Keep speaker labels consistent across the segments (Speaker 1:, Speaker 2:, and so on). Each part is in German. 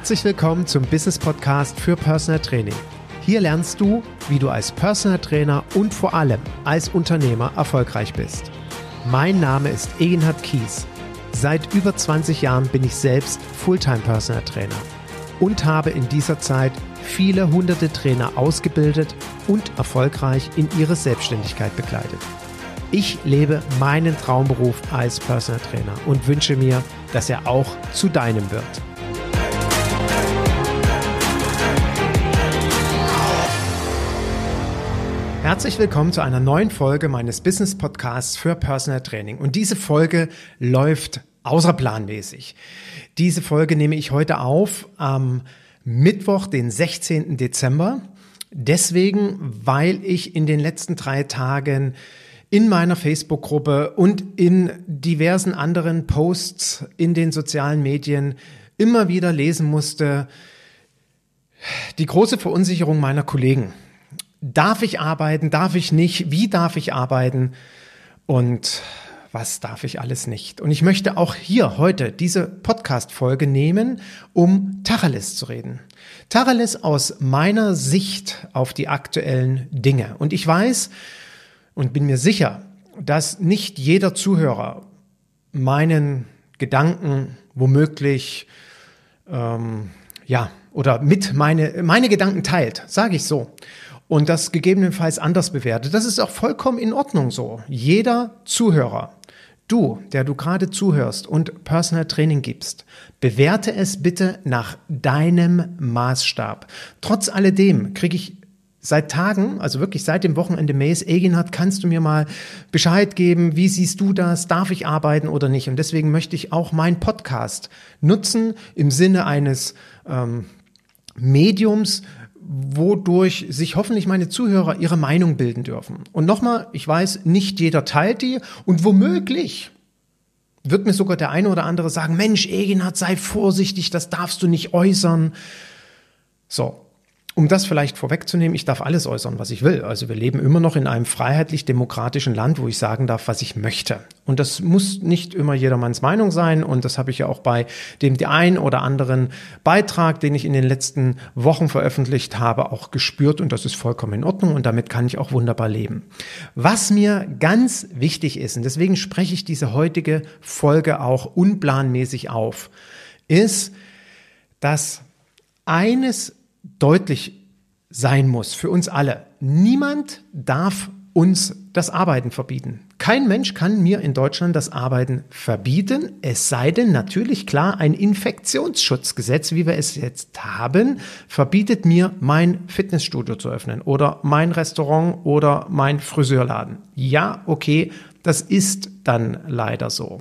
Speaker 1: Herzlich willkommen zum Business Podcast für Personal Training. Hier lernst du, wie du als Personal Trainer und vor allem als Unternehmer erfolgreich bist. Mein Name ist Egenhard Kies. Seit über 20 Jahren bin ich selbst Fulltime Personal Trainer und habe in dieser Zeit viele hunderte Trainer ausgebildet und erfolgreich in ihre Selbstständigkeit begleitet. Ich lebe meinen Traumberuf als Personal Trainer und wünsche mir, dass er auch zu deinem wird. Herzlich willkommen zu einer neuen Folge meines Business Podcasts für Personal Training. Und diese Folge läuft außerplanmäßig. Diese Folge nehme ich heute auf am Mittwoch, den 16. Dezember. Deswegen, weil ich in den letzten drei Tagen in meiner Facebook-Gruppe und in diversen anderen Posts in den sozialen Medien immer wieder lesen musste, die große Verunsicherung meiner Kollegen. Darf ich arbeiten? Darf ich nicht? Wie darf ich arbeiten? Und was darf ich alles nicht? Und ich möchte auch hier heute diese Podcast-Folge nehmen, um Tacheles zu reden. Tacheles aus meiner Sicht auf die aktuellen Dinge. Und ich weiß und bin mir sicher, dass nicht jeder Zuhörer meinen Gedanken womöglich, ähm, ja, oder mit meine, meine Gedanken teilt, sage ich so und das gegebenenfalls anders bewertet. Das ist auch vollkommen in Ordnung so. Jeder Zuhörer, du, der du gerade zuhörst und Personal Training gibst, bewerte es bitte nach deinem Maßstab. Trotz alledem kriege ich seit Tagen, also wirklich seit dem Wochenende Mails, Eginhard, kannst du mir mal Bescheid geben? Wie siehst du das? Darf ich arbeiten oder nicht? Und deswegen möchte ich auch meinen Podcast nutzen im Sinne eines ähm, Mediums, wodurch sich hoffentlich meine Zuhörer ihre Meinung bilden dürfen. Und nochmal, ich weiß, nicht jeder teilt die und womöglich wird mir sogar der eine oder andere sagen, Mensch, Eginhard, sei vorsichtig, das darfst du nicht äußern. So, um das vielleicht vorwegzunehmen, ich darf alles äußern, was ich will. Also wir leben immer noch in einem freiheitlich-demokratischen Land, wo ich sagen darf, was ich möchte. Und das muss nicht immer jedermanns Meinung sein. Und das habe ich ja auch bei dem ein oder anderen Beitrag, den ich in den letzten Wochen veröffentlicht habe, auch gespürt. Und das ist vollkommen in Ordnung. Und damit kann ich auch wunderbar leben. Was mir ganz wichtig ist, und deswegen spreche ich diese heutige Folge auch unplanmäßig auf, ist, dass eines deutlich sein muss für uns alle. Niemand darf uns das Arbeiten verbieten. Kein Mensch kann mir in Deutschland das Arbeiten verbieten, es sei denn natürlich klar, ein Infektionsschutzgesetz, wie wir es jetzt haben, verbietet mir mein Fitnessstudio zu öffnen oder mein Restaurant oder mein Friseurladen. Ja, okay, das ist dann leider so.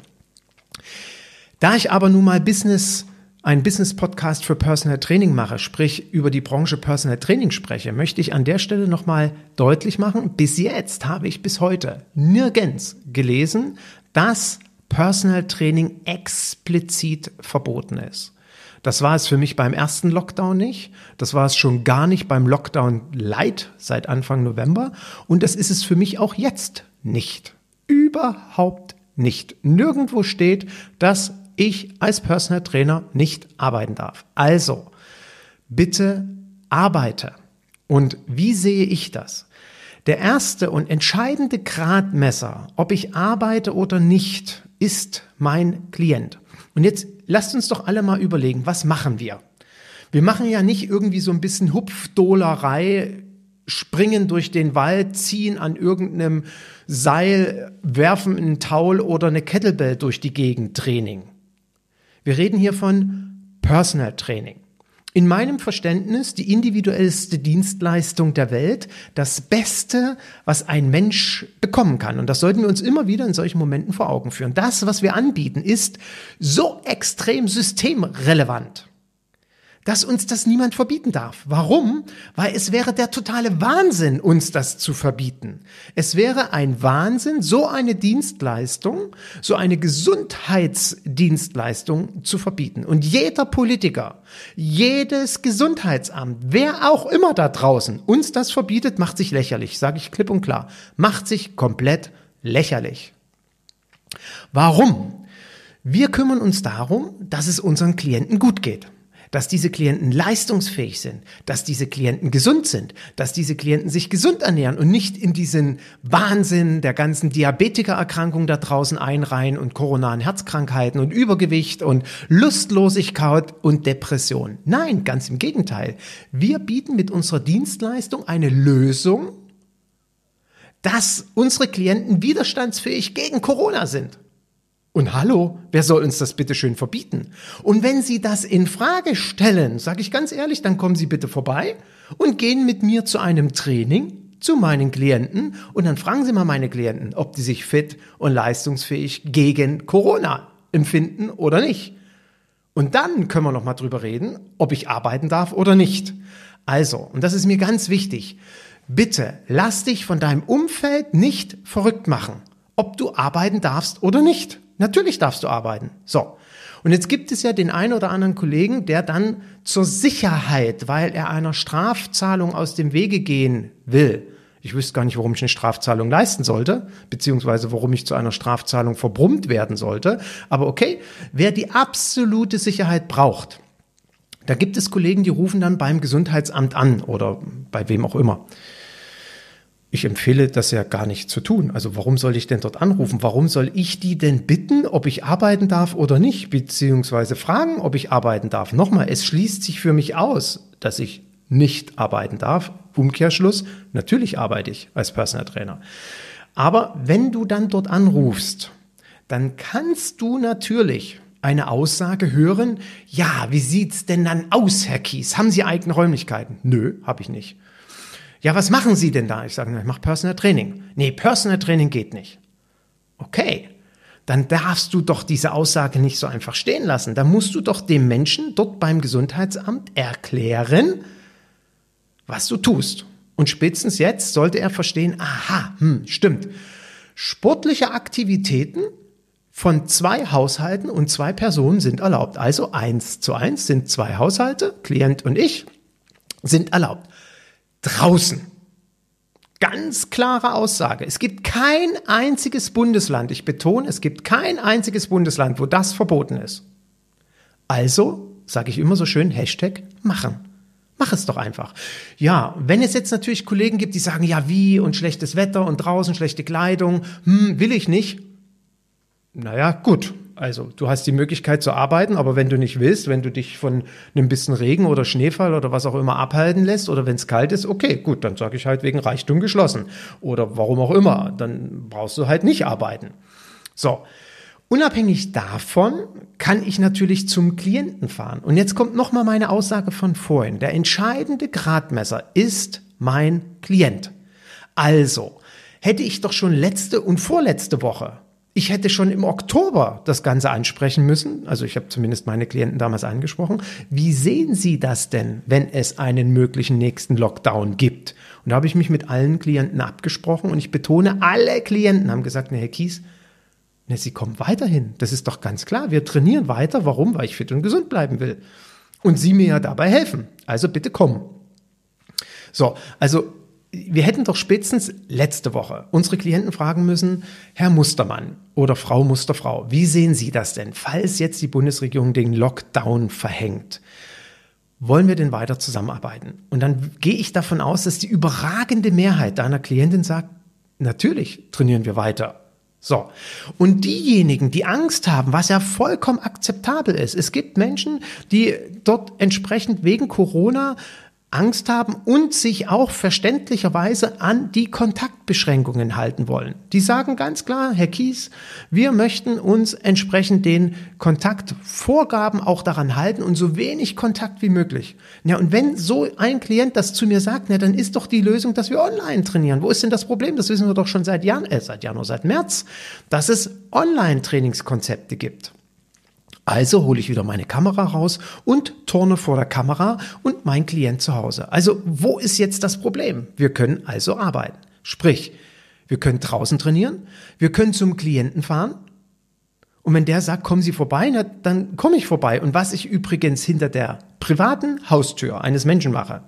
Speaker 1: Da ich aber nun mal Business einen Business-Podcast für Personal Training mache, sprich über die Branche Personal Training spreche, möchte ich an der Stelle nochmal deutlich machen, bis jetzt habe ich bis heute nirgends gelesen, dass Personal Training explizit verboten ist. Das war es für mich beim ersten Lockdown nicht. Das war es schon gar nicht beim Lockdown Light seit Anfang November. Und das ist es für mich auch jetzt nicht. Überhaupt nicht. Nirgendwo steht, dass ich als Personal Trainer nicht arbeiten darf. Also, bitte arbeite. Und wie sehe ich das? Der erste und entscheidende Gradmesser, ob ich arbeite oder nicht, ist mein Klient. Und jetzt lasst uns doch alle mal überlegen, was machen wir? Wir machen ja nicht irgendwie so ein bisschen Hupfdohlerei, springen durch den Wald, ziehen an irgendeinem Seil, werfen einen Taul oder eine Kettlebell durch die Gegend Training. Wir reden hier von Personal Training. In meinem Verständnis die individuellste Dienstleistung der Welt, das Beste, was ein Mensch bekommen kann. Und das sollten wir uns immer wieder in solchen Momenten vor Augen führen. Das, was wir anbieten, ist so extrem systemrelevant dass uns das niemand verbieten darf. Warum? Weil es wäre der totale Wahnsinn, uns das zu verbieten. Es wäre ein Wahnsinn, so eine Dienstleistung, so eine Gesundheitsdienstleistung zu verbieten. Und jeder Politiker, jedes Gesundheitsamt, wer auch immer da draußen uns das verbietet, macht sich lächerlich, sage ich klipp und klar, macht sich komplett lächerlich. Warum? Wir kümmern uns darum, dass es unseren Klienten gut geht. Dass diese Klienten leistungsfähig sind, dass diese Klienten gesund sind, dass diese Klienten sich gesund ernähren und nicht in diesen Wahnsinn der ganzen Diabetikererkrankung da draußen einreihen und koronaren Herzkrankheiten und Übergewicht und Lustlosigkeit und Depression. Nein, ganz im Gegenteil. Wir bieten mit unserer Dienstleistung eine Lösung, dass unsere Klienten widerstandsfähig gegen Corona sind. Und hallo, wer soll uns das bitte schön verbieten? Und wenn Sie das in Frage stellen, sage ich ganz ehrlich, dann kommen Sie bitte vorbei und gehen mit mir zu einem Training zu meinen Klienten und dann fragen Sie mal meine Klienten, ob die sich fit und leistungsfähig gegen Corona empfinden oder nicht. Und dann können wir noch mal drüber reden, ob ich arbeiten darf oder nicht. Also, und das ist mir ganz wichtig. Bitte lass dich von deinem Umfeld nicht verrückt machen, ob du arbeiten darfst oder nicht. Natürlich darfst du arbeiten. So. Und jetzt gibt es ja den einen oder anderen Kollegen, der dann zur Sicherheit, weil er einer Strafzahlung aus dem Wege gehen will, ich wüsste gar nicht, warum ich eine Strafzahlung leisten sollte, beziehungsweise warum ich zu einer Strafzahlung verbrummt werden sollte. Aber okay, wer die absolute Sicherheit braucht, da gibt es Kollegen, die rufen dann beim Gesundheitsamt an oder bei wem auch immer ich empfehle das ja gar nicht zu tun. Also warum soll ich denn dort anrufen? Warum soll ich die denn bitten, ob ich arbeiten darf oder nicht? Beziehungsweise fragen, ob ich arbeiten darf. Nochmal, es schließt sich für mich aus, dass ich nicht arbeiten darf. Umkehrschluss, natürlich arbeite ich als Personal Trainer. Aber wenn du dann dort anrufst, dann kannst du natürlich eine Aussage hören, ja, wie sieht's denn dann aus, Herr Kies? Haben Sie eigene Räumlichkeiten? Nö, habe ich nicht. Ja, was machen Sie denn da? Ich sage, ich mache Personal Training. Nee, Personal Training geht nicht. Okay, dann darfst du doch diese Aussage nicht so einfach stehen lassen. Da musst du doch dem Menschen dort beim Gesundheitsamt erklären, was du tust. Und spätestens jetzt sollte er verstehen, aha, hm, stimmt. Sportliche Aktivitäten von zwei Haushalten und zwei Personen sind erlaubt. Also eins zu eins sind zwei Haushalte, Klient und ich, sind erlaubt draußen. Ganz klare Aussage. Es gibt kein einziges Bundesland, ich betone, es gibt kein einziges Bundesland, wo das verboten ist. Also, sage ich immer so schön, Hashtag machen. Mach es doch einfach. Ja, wenn es jetzt natürlich Kollegen gibt, die sagen, ja, wie und schlechtes Wetter und draußen schlechte Kleidung, hm, will ich nicht. Naja, gut, also du hast die Möglichkeit zu arbeiten, aber wenn du nicht willst, wenn du dich von einem bisschen Regen oder Schneefall oder was auch immer abhalten lässt oder wenn es kalt ist, okay, gut, dann sage ich halt wegen Reichtum geschlossen oder warum auch immer, dann brauchst du halt nicht arbeiten. So, unabhängig davon kann ich natürlich zum Klienten fahren. Und jetzt kommt nochmal meine Aussage von vorhin. Der entscheidende Gradmesser ist mein Klient. Also, hätte ich doch schon letzte und vorletzte Woche ich hätte schon im Oktober das Ganze ansprechen müssen. Also ich habe zumindest meine Klienten damals angesprochen. Wie sehen Sie das denn, wenn es einen möglichen nächsten Lockdown gibt? Und da habe ich mich mit allen Klienten abgesprochen und ich betone, alle Klienten haben gesagt, ne, Herr Kies, ne, Sie kommen weiterhin. Das ist doch ganz klar. Wir trainieren weiter. Warum? Weil ich fit und gesund bleiben will. Und Sie mir ja dabei helfen. Also bitte kommen. So, also wir hätten doch spätestens letzte Woche unsere Klienten fragen müssen, Herr Mustermann oder Frau Musterfrau, wie sehen Sie das denn, falls jetzt die Bundesregierung den Lockdown verhängt? Wollen wir denn weiter zusammenarbeiten? Und dann gehe ich davon aus, dass die überragende Mehrheit deiner Klientin sagt, natürlich trainieren wir weiter. So. Und diejenigen, die Angst haben, was ja vollkommen akzeptabel ist, es gibt Menschen, die dort entsprechend wegen Corona Angst haben und sich auch verständlicherweise an die Kontaktbeschränkungen halten wollen. Die sagen ganz klar, Herr Kies, wir möchten uns entsprechend den Kontaktvorgaben auch daran halten und so wenig Kontakt wie möglich. Ja, und wenn so ein Klient das zu mir sagt, na, dann ist doch die Lösung, dass wir online trainieren. Wo ist denn das Problem? Das wissen wir doch schon seit Jahren, äh, seit Januar, seit März, dass es Online-Trainingskonzepte gibt. Also hole ich wieder meine Kamera raus und turne vor der Kamera und mein Klient zu Hause. Also wo ist jetzt das Problem? Wir können also arbeiten. Sprich, wir können draußen trainieren, wir können zum Klienten fahren. Und wenn der sagt, kommen Sie vorbei, na, dann komme ich vorbei. Und was ich übrigens hinter der privaten Haustür eines Menschen mache,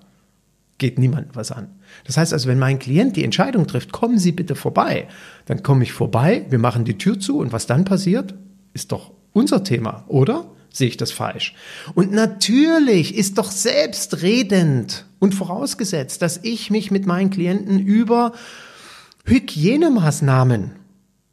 Speaker 1: geht niemandem was an. Das heißt also, wenn mein Klient die Entscheidung trifft, kommen Sie bitte vorbei, dann komme ich vorbei, wir machen die Tür zu und was dann passiert, ist doch unser Thema, oder? sehe ich das falsch. Und natürlich ist doch selbstredend und vorausgesetzt, dass ich mich mit meinen Klienten über Hygienemaßnahmen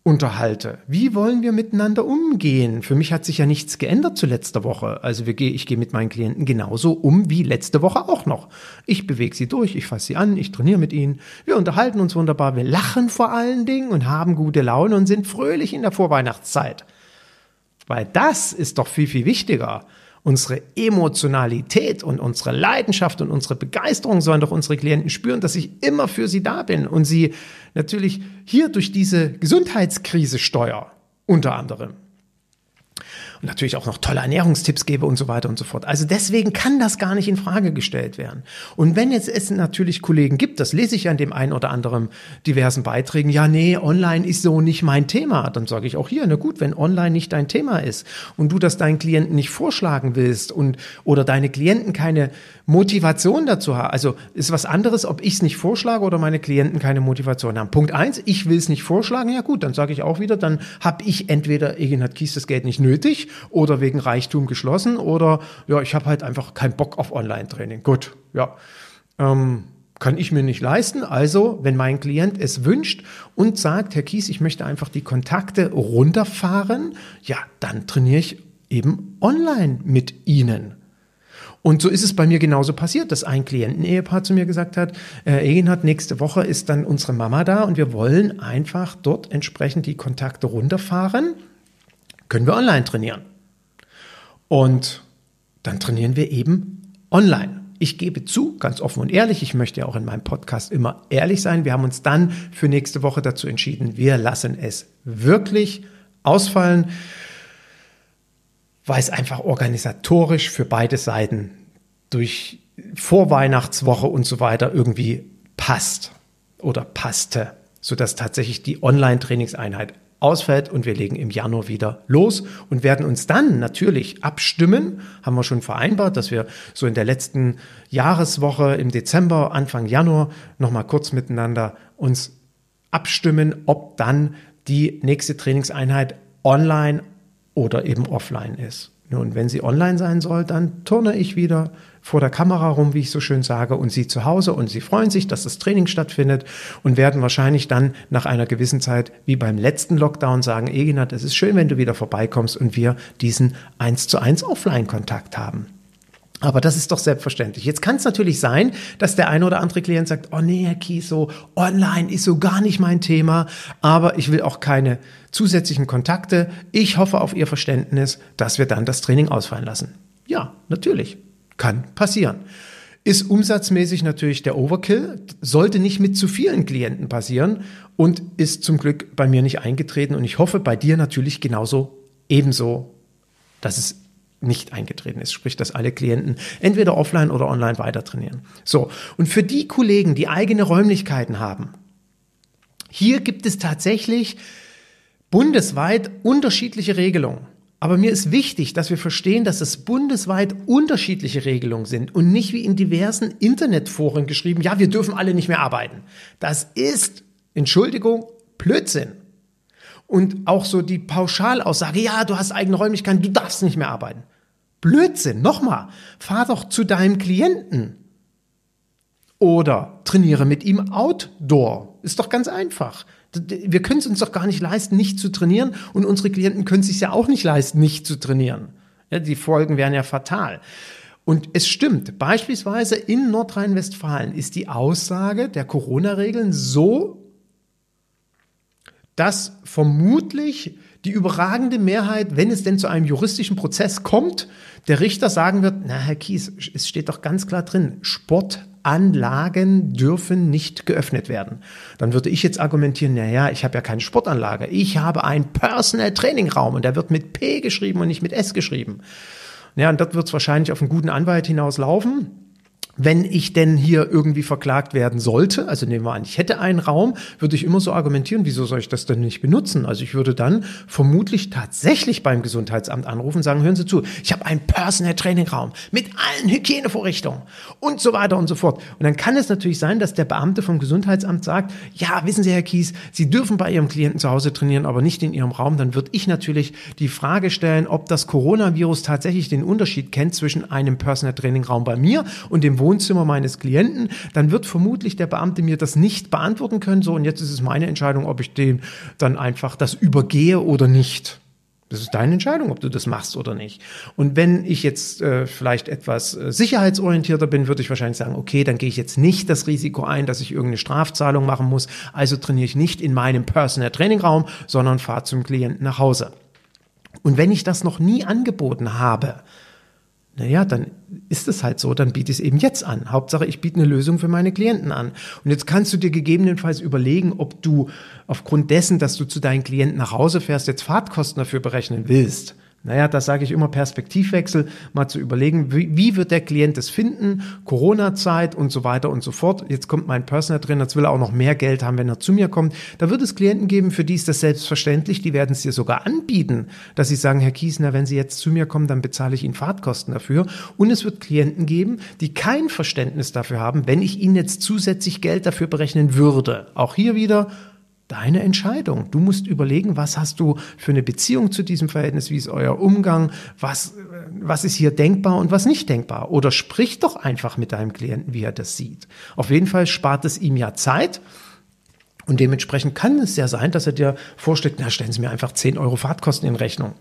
Speaker 1: unterhalte. Wie wollen wir miteinander umgehen? Für mich hat sich ja nichts geändert zu letzter Woche. Also wir, ich gehe mit meinen Klienten genauso um wie letzte Woche auch noch. Ich bewege sie durch, ich fasse sie an, ich trainiere mit ihnen. Wir unterhalten uns wunderbar, wir lachen vor allen Dingen und haben gute Laune und sind fröhlich in der Vorweihnachtszeit. Weil das ist doch viel, viel wichtiger. Unsere Emotionalität und unsere Leidenschaft und unsere Begeisterung sollen doch unsere Klienten spüren, dass ich immer für sie da bin und sie natürlich hier durch diese Gesundheitskrise steuere, unter anderem und natürlich auch noch tolle Ernährungstipps gebe und so weiter und so fort. Also deswegen kann das gar nicht in Frage gestellt werden. Und wenn jetzt es natürlich Kollegen gibt, das lese ich ja in dem einen oder anderen diversen Beiträgen, ja, nee, online ist so nicht mein Thema, dann sage ich auch hier, na gut, wenn online nicht dein Thema ist und du das deinen Klienten nicht vorschlagen willst und oder deine Klienten keine Motivation dazu haben, also ist was anderes, ob ich es nicht vorschlage oder meine Klienten keine Motivation haben. Punkt eins, ich will es nicht vorschlagen, ja gut, dann sage ich auch wieder, dann habe ich entweder Egenhard Kies das Geld nicht nötig oder wegen Reichtum geschlossen oder ja, ich habe halt einfach keinen Bock auf Online-Training. Gut, ja. Ähm, kann ich mir nicht leisten. Also, wenn mein Klient es wünscht und sagt, Herr Kies, ich möchte einfach die Kontakte runterfahren, ja, dann trainiere ich eben online mit Ihnen. Und so ist es bei mir genauso passiert, dass ein Klienten-Ehepaar zu mir gesagt hat, äh, Egenhard, nächste Woche ist dann unsere Mama da und wir wollen einfach dort entsprechend die Kontakte runterfahren können wir online trainieren. Und dann trainieren wir eben online. Ich gebe zu, ganz offen und ehrlich, ich möchte ja auch in meinem Podcast immer ehrlich sein. Wir haben uns dann für nächste Woche dazu entschieden, wir lassen es wirklich ausfallen, weil es einfach organisatorisch für beide Seiten durch Vorweihnachtswoche und so weiter irgendwie passt oder passte, sodass tatsächlich die Online-Trainingseinheit ausfällt und wir legen im Januar wieder los und werden uns dann natürlich abstimmen, haben wir schon vereinbart, dass wir so in der letzten Jahreswoche im Dezember, Anfang Januar nochmal kurz miteinander uns abstimmen, ob dann die nächste Trainingseinheit online oder eben offline ist. Nun, wenn sie online sein soll, dann turne ich wieder vor der Kamera rum, wie ich so schön sage, und sie zu Hause und sie freuen sich, dass das Training stattfindet und werden wahrscheinlich dann nach einer gewissen Zeit, wie beim letzten Lockdown, sagen, Eginat, es ist schön, wenn du wieder vorbeikommst und wir diesen 1 zu 1 Offline-Kontakt haben. Aber das ist doch selbstverständlich. Jetzt kann es natürlich sein, dass der eine oder andere Klient sagt, oh nee, Herr Kies, so online ist so gar nicht mein Thema, aber ich will auch keine zusätzlichen Kontakte. Ich hoffe auf Ihr Verständnis, dass wir dann das Training ausfallen lassen. Ja, natürlich. Kann passieren. Ist umsatzmäßig natürlich der Overkill, sollte nicht mit zu vielen Klienten passieren und ist zum Glück bei mir nicht eingetreten und ich hoffe bei dir natürlich genauso ebenso, dass es nicht eingetreten ist, sprich, dass alle Klienten entweder offline oder online weiter trainieren. So, und für die Kollegen, die eigene Räumlichkeiten haben, hier gibt es tatsächlich bundesweit unterschiedliche Regelungen. Aber mir ist wichtig, dass wir verstehen, dass es bundesweit unterschiedliche Regelungen sind und nicht wie in diversen Internetforen geschrieben, ja, wir dürfen alle nicht mehr arbeiten. Das ist, Entschuldigung, Blödsinn. Und auch so die Pauschalaussage, ja, du hast eigene Räumlichkeiten, du darfst nicht mehr arbeiten. Blödsinn, nochmal, fahr doch zu deinem Klienten. Oder trainiere mit ihm Outdoor. Ist doch ganz einfach. Wir können es uns doch gar nicht leisten, nicht zu trainieren. Und unsere Klienten können es sich ja auch nicht leisten, nicht zu trainieren. Ja, die Folgen wären ja fatal. Und es stimmt, beispielsweise in Nordrhein-Westfalen ist die Aussage der Corona-Regeln so dass vermutlich die überragende Mehrheit, wenn es denn zu einem juristischen Prozess kommt, der Richter sagen wird, na Herr Kies, es steht doch ganz klar drin, Sportanlagen dürfen nicht geöffnet werden. Dann würde ich jetzt argumentieren, na ja, ich habe ja keine Sportanlage, ich habe einen Personal Training Raum und der wird mit P geschrieben und nicht mit S geschrieben. Ja, und dort wird es wahrscheinlich auf einen guten Anwalt hinauslaufen wenn ich denn hier irgendwie verklagt werden sollte, also nehmen wir an, ich hätte einen Raum, würde ich immer so argumentieren, wieso soll ich das denn nicht benutzen? Also ich würde dann vermutlich tatsächlich beim Gesundheitsamt anrufen sagen, hören Sie zu, ich habe einen Personal Training Raum mit allen Hygienevorrichtungen und so weiter und so fort. Und dann kann es natürlich sein, dass der Beamte vom Gesundheitsamt sagt, ja, wissen Sie, Herr Kies, Sie dürfen bei Ihrem Klienten zu Hause trainieren, aber nicht in Ihrem Raum. Dann würde ich natürlich die Frage stellen, ob das Coronavirus tatsächlich den Unterschied kennt zwischen einem Personal Training Raum bei mir und dem Wohnzimmer meines Klienten, dann wird vermutlich der Beamte mir das nicht beantworten können. So, und jetzt ist es meine Entscheidung, ob ich dem dann einfach das übergehe oder nicht. Das ist deine Entscheidung, ob du das machst oder nicht. Und wenn ich jetzt äh, vielleicht etwas äh, sicherheitsorientierter bin, würde ich wahrscheinlich sagen, okay, dann gehe ich jetzt nicht das Risiko ein, dass ich irgendeine Strafzahlung machen muss. Also trainiere ich nicht in meinem Personal Training Raum, sondern fahre zum Klienten nach Hause. Und wenn ich das noch nie angeboten habe, naja, dann ist es halt so, dann biete ich es eben jetzt an. Hauptsache, ich biete eine Lösung für meine Klienten an. Und jetzt kannst du dir gegebenenfalls überlegen, ob du aufgrund dessen, dass du zu deinen Klienten nach Hause fährst, jetzt Fahrtkosten dafür berechnen willst. Naja, da sage ich immer Perspektivwechsel, mal zu überlegen, wie, wie wird der Klient es finden, Corona-Zeit und so weiter und so fort. Jetzt kommt mein Personal Trainer, jetzt will er auch noch mehr Geld haben, wenn er zu mir kommt. Da wird es Klienten geben, für die ist das selbstverständlich, die werden es dir sogar anbieten, dass sie sagen, Herr Kiesner, wenn Sie jetzt zu mir kommen, dann bezahle ich Ihnen Fahrtkosten dafür. Und es wird Klienten geben, die kein Verständnis dafür haben, wenn ich Ihnen jetzt zusätzlich Geld dafür berechnen würde. Auch hier wieder deine Entscheidung. Du musst überlegen, was hast du für eine Beziehung zu diesem Verhältnis, wie ist euer Umgang, was, was ist hier denkbar und was nicht denkbar. Oder sprich doch einfach mit deinem Klienten, wie er das sieht. Auf jeden Fall spart es ihm ja Zeit. Und dementsprechend kann es ja sein, dass er dir vorstellt, na, stellen Sie mir einfach 10 Euro Fahrtkosten in Rechnung.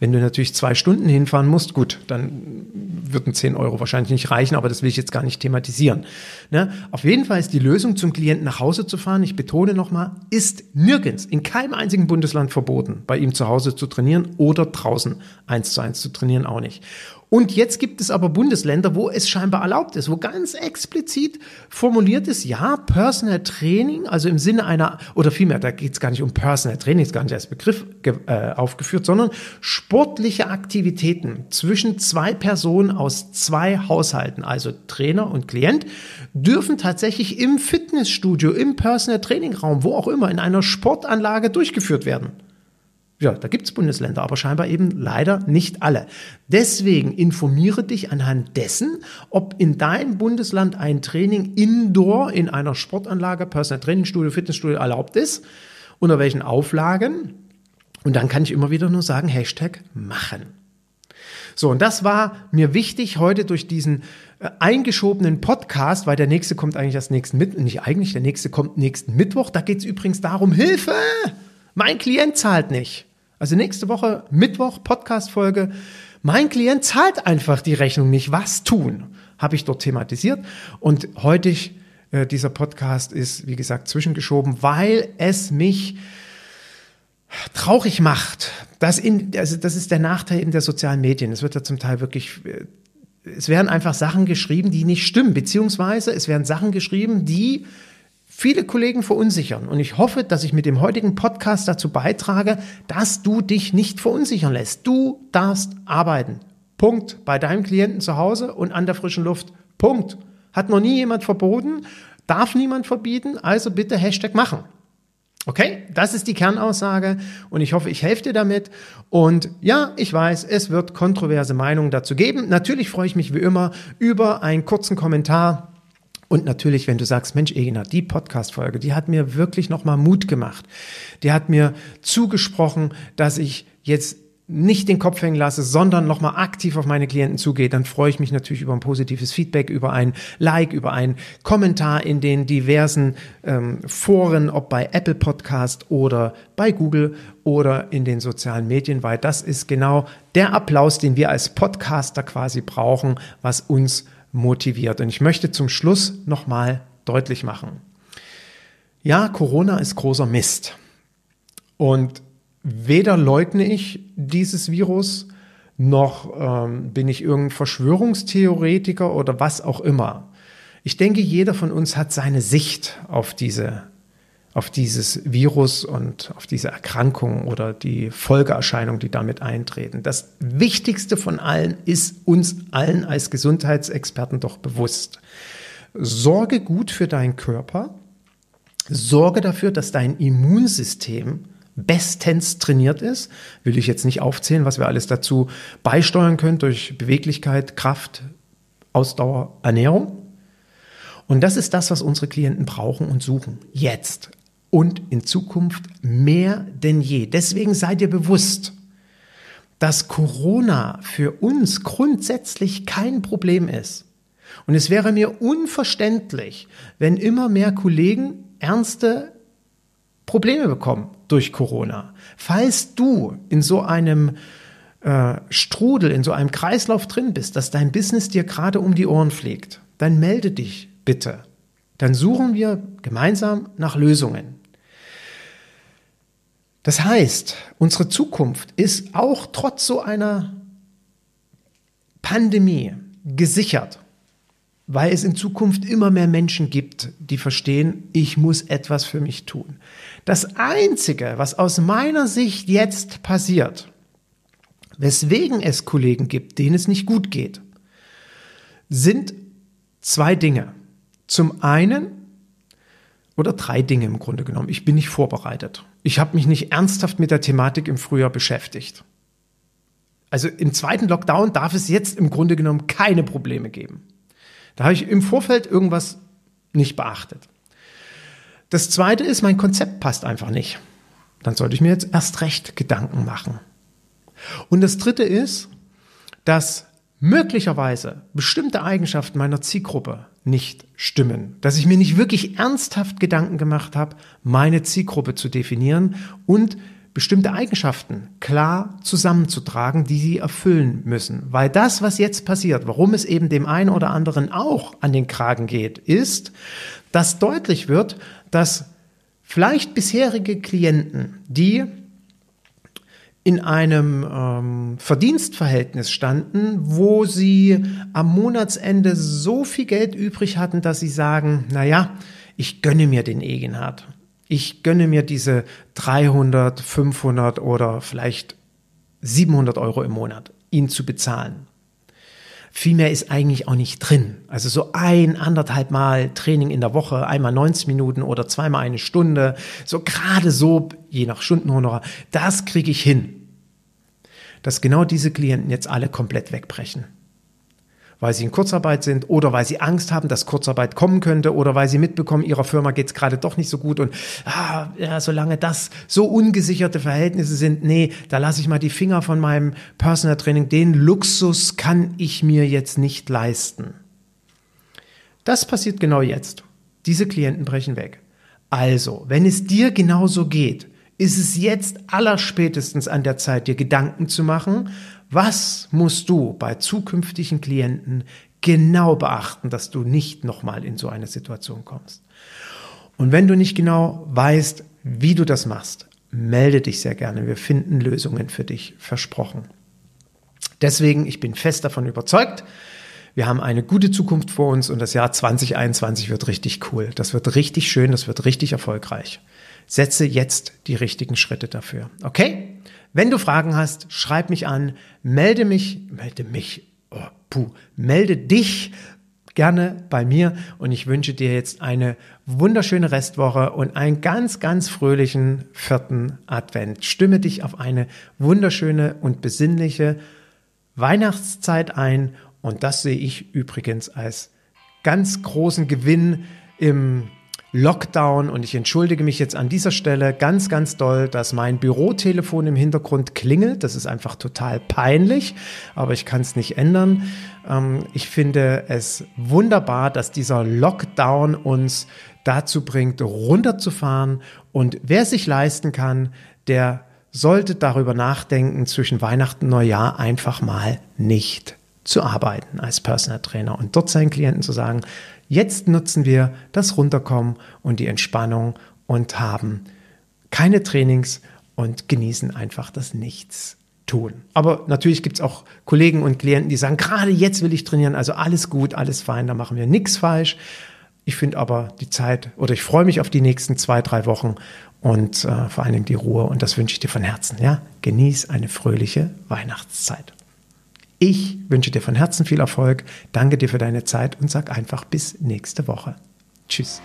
Speaker 1: Wenn du natürlich zwei Stunden hinfahren musst, gut, dann würden 10 Euro wahrscheinlich nicht reichen, aber das will ich jetzt gar nicht thematisieren. Ne? Auf jeden Fall ist die Lösung, zum Klienten nach Hause zu fahren, ich betone nochmal, ist nirgends, in keinem einzigen Bundesland verboten, bei ihm zu Hause zu trainieren oder draußen eins zu eins zu trainieren auch nicht. Und jetzt gibt es aber Bundesländer, wo es scheinbar erlaubt ist, wo ganz explizit formuliert ist, ja, Personal Training, also im Sinne einer, oder vielmehr, da geht es gar nicht um Personal Training, ist gar nicht als Begriff äh, aufgeführt, sondern sportliche Aktivitäten zwischen zwei Personen aus zwei Haushalten, also Trainer und Klient, dürfen tatsächlich im Fitnessstudio, im Personal Training Raum, wo auch immer, in einer Sportanlage durchgeführt werden. Ja, da gibt es Bundesländer, aber scheinbar eben leider nicht alle. Deswegen informiere dich anhand dessen, ob in deinem Bundesland ein Training indoor in einer Sportanlage, Personal Trainingsstudio, Fitnessstudio erlaubt ist, unter welchen Auflagen. Und dann kann ich immer wieder nur sagen, Hashtag machen. So, und das war mir wichtig heute durch diesen äh, eingeschobenen Podcast, weil der nächste kommt eigentlich erst nächsten Mittwoch, nicht eigentlich, der nächste kommt nächsten Mittwoch. Da geht es übrigens darum, Hilfe! Mein Klient zahlt nicht. Also nächste Woche Mittwoch Podcast-Folge. Mein Klient zahlt einfach die Rechnung nicht. Was tun? Habe ich dort thematisiert. Und heute äh, dieser Podcast ist, wie gesagt, zwischengeschoben, weil es mich traurig macht. Das, in, also das ist der Nachteil in der sozialen Medien. Es wird ja zum Teil wirklich, äh, es werden einfach Sachen geschrieben, die nicht stimmen, beziehungsweise es werden Sachen geschrieben, die viele Kollegen verunsichern. Und ich hoffe, dass ich mit dem heutigen Podcast dazu beitrage, dass du dich nicht verunsichern lässt. Du darfst arbeiten. Punkt. Bei deinem Klienten zu Hause und an der frischen Luft. Punkt. Hat noch nie jemand verboten, darf niemand verbieten, also bitte Hashtag machen. Okay, das ist die Kernaussage und ich hoffe, ich helfe dir damit. Und ja, ich weiß, es wird kontroverse Meinungen dazu geben. Natürlich freue ich mich wie immer über einen kurzen Kommentar und natürlich, wenn du sagst, Mensch, Egina, die Podcast-Folge, die hat mir wirklich nochmal Mut gemacht. Die hat mir zugesprochen, dass ich jetzt nicht den Kopf hängen lasse, sondern nochmal aktiv auf meine Klienten zugehe, dann freue ich mich natürlich über ein positives Feedback, über ein Like, über einen Kommentar in den diversen ähm, Foren, ob bei Apple Podcast oder bei Google oder in den sozialen Medien, weil das ist genau der Applaus, den wir als Podcaster quasi brauchen, was uns motiviert. Und ich möchte zum Schluss nochmal deutlich machen. Ja, Corona ist großer Mist. Und weder leugne ich dieses Virus, noch ähm, bin ich irgendein Verschwörungstheoretiker oder was auch immer. Ich denke, jeder von uns hat seine Sicht auf diese, auf dieses Virus und auf diese Erkrankung oder die Folgeerscheinung, die damit eintreten. Das Wichtigste von allen ist uns allen als Gesundheitsexperten doch bewusst. Sorge gut für deinen Körper, sorge dafür, dass dein Immunsystem bestens trainiert ist. Will ich jetzt nicht aufzählen, was wir alles dazu beisteuern können durch Beweglichkeit, Kraft, Ausdauer, Ernährung. Und das ist das, was unsere Klienten brauchen und suchen. Jetzt und in Zukunft mehr denn je. Deswegen seid ihr bewusst, dass Corona für uns grundsätzlich kein Problem ist. Und es wäre mir unverständlich, wenn immer mehr Kollegen ernste Probleme bekommen durch Corona. Falls du in so einem äh, Strudel, in so einem Kreislauf drin bist, dass dein Business dir gerade um die Ohren fliegt, dann melde dich bitte. Dann suchen wir gemeinsam nach Lösungen. Das heißt, unsere Zukunft ist auch trotz so einer Pandemie gesichert weil es in Zukunft immer mehr Menschen gibt, die verstehen, ich muss etwas für mich tun. Das Einzige, was aus meiner Sicht jetzt passiert, weswegen es Kollegen gibt, denen es nicht gut geht, sind zwei Dinge. Zum einen, oder drei Dinge im Grunde genommen. Ich bin nicht vorbereitet. Ich habe mich nicht ernsthaft mit der Thematik im Frühjahr beschäftigt. Also im zweiten Lockdown darf es jetzt im Grunde genommen keine Probleme geben. Da habe ich im Vorfeld irgendwas nicht beachtet. Das zweite ist, mein Konzept passt einfach nicht. Dann sollte ich mir jetzt erst recht Gedanken machen. Und das dritte ist, dass möglicherweise bestimmte Eigenschaften meiner Zielgruppe nicht stimmen, dass ich mir nicht wirklich ernsthaft Gedanken gemacht habe, meine Zielgruppe zu definieren und bestimmte Eigenschaften klar zusammenzutragen, die sie erfüllen müssen. Weil das, was jetzt passiert, warum es eben dem einen oder anderen auch an den Kragen geht, ist, dass deutlich wird, dass vielleicht bisherige Klienten, die in einem ähm, Verdienstverhältnis standen, wo sie am Monatsende so viel Geld übrig hatten, dass sie sagen, na ja, ich gönne mir den Egenhard ich gönne mir diese 300, 500 oder vielleicht 700 Euro im Monat, ihn zu bezahlen. Viel mehr ist eigentlich auch nicht drin. Also so ein, anderthalb Mal Training in der Woche, einmal 90 Minuten oder zweimal eine Stunde, so gerade so, je nach Stundenhonorar, das kriege ich hin. Dass genau diese Klienten jetzt alle komplett wegbrechen weil sie in Kurzarbeit sind oder weil sie Angst haben, dass Kurzarbeit kommen könnte oder weil sie mitbekommen, ihrer Firma geht es gerade doch nicht so gut und ah, ja, solange das so ungesicherte Verhältnisse sind, nee, da lasse ich mal die Finger von meinem Personal Training. Den Luxus kann ich mir jetzt nicht leisten. Das passiert genau jetzt. Diese Klienten brechen weg. Also, wenn es dir genauso geht, ist es jetzt allerspätestens an der Zeit, dir Gedanken zu machen, was musst du bei zukünftigen Klienten genau beachten, dass du nicht nochmal in so eine Situation kommst? Und wenn du nicht genau weißt, wie du das machst, melde dich sehr gerne. Wir finden Lösungen für dich, versprochen. Deswegen, ich bin fest davon überzeugt, wir haben eine gute Zukunft vor uns und das Jahr 2021 wird richtig cool. Das wird richtig schön, das wird richtig erfolgreich. Setze jetzt die richtigen Schritte dafür. Okay? Wenn du Fragen hast, schreib mich an, melde mich, melde mich, oh, puh, melde dich gerne bei mir und ich wünsche dir jetzt eine wunderschöne Restwoche und einen ganz, ganz fröhlichen vierten Advent. Stimme dich auf eine wunderschöne und besinnliche Weihnachtszeit ein und das sehe ich übrigens als ganz großen Gewinn im Lockdown und ich entschuldige mich jetzt an dieser Stelle ganz, ganz doll, dass mein Bürotelefon im Hintergrund klingelt. Das ist einfach total peinlich, aber ich kann es nicht ändern. Ähm, ich finde es wunderbar, dass dieser Lockdown uns dazu bringt, runterzufahren und wer sich leisten kann, der sollte darüber nachdenken, zwischen Weihnachten und Neujahr einfach mal nicht zu arbeiten als Personal Trainer und dort seinen Klienten zu sagen, Jetzt nutzen wir das Runterkommen und die Entspannung und haben keine Trainings und genießen einfach das Nichts tun. Aber natürlich gibt es auch Kollegen und Klienten, die sagen, gerade jetzt will ich trainieren, also alles gut, alles fein, da machen wir nichts falsch. Ich finde aber die Zeit oder ich freue mich auf die nächsten zwei, drei Wochen und äh, vor allen Dingen die Ruhe und das wünsche ich dir von Herzen. Ja, genieß eine fröhliche Weihnachtszeit. Ich wünsche dir von Herzen viel Erfolg, danke dir für deine Zeit und sag einfach bis nächste Woche. Tschüss.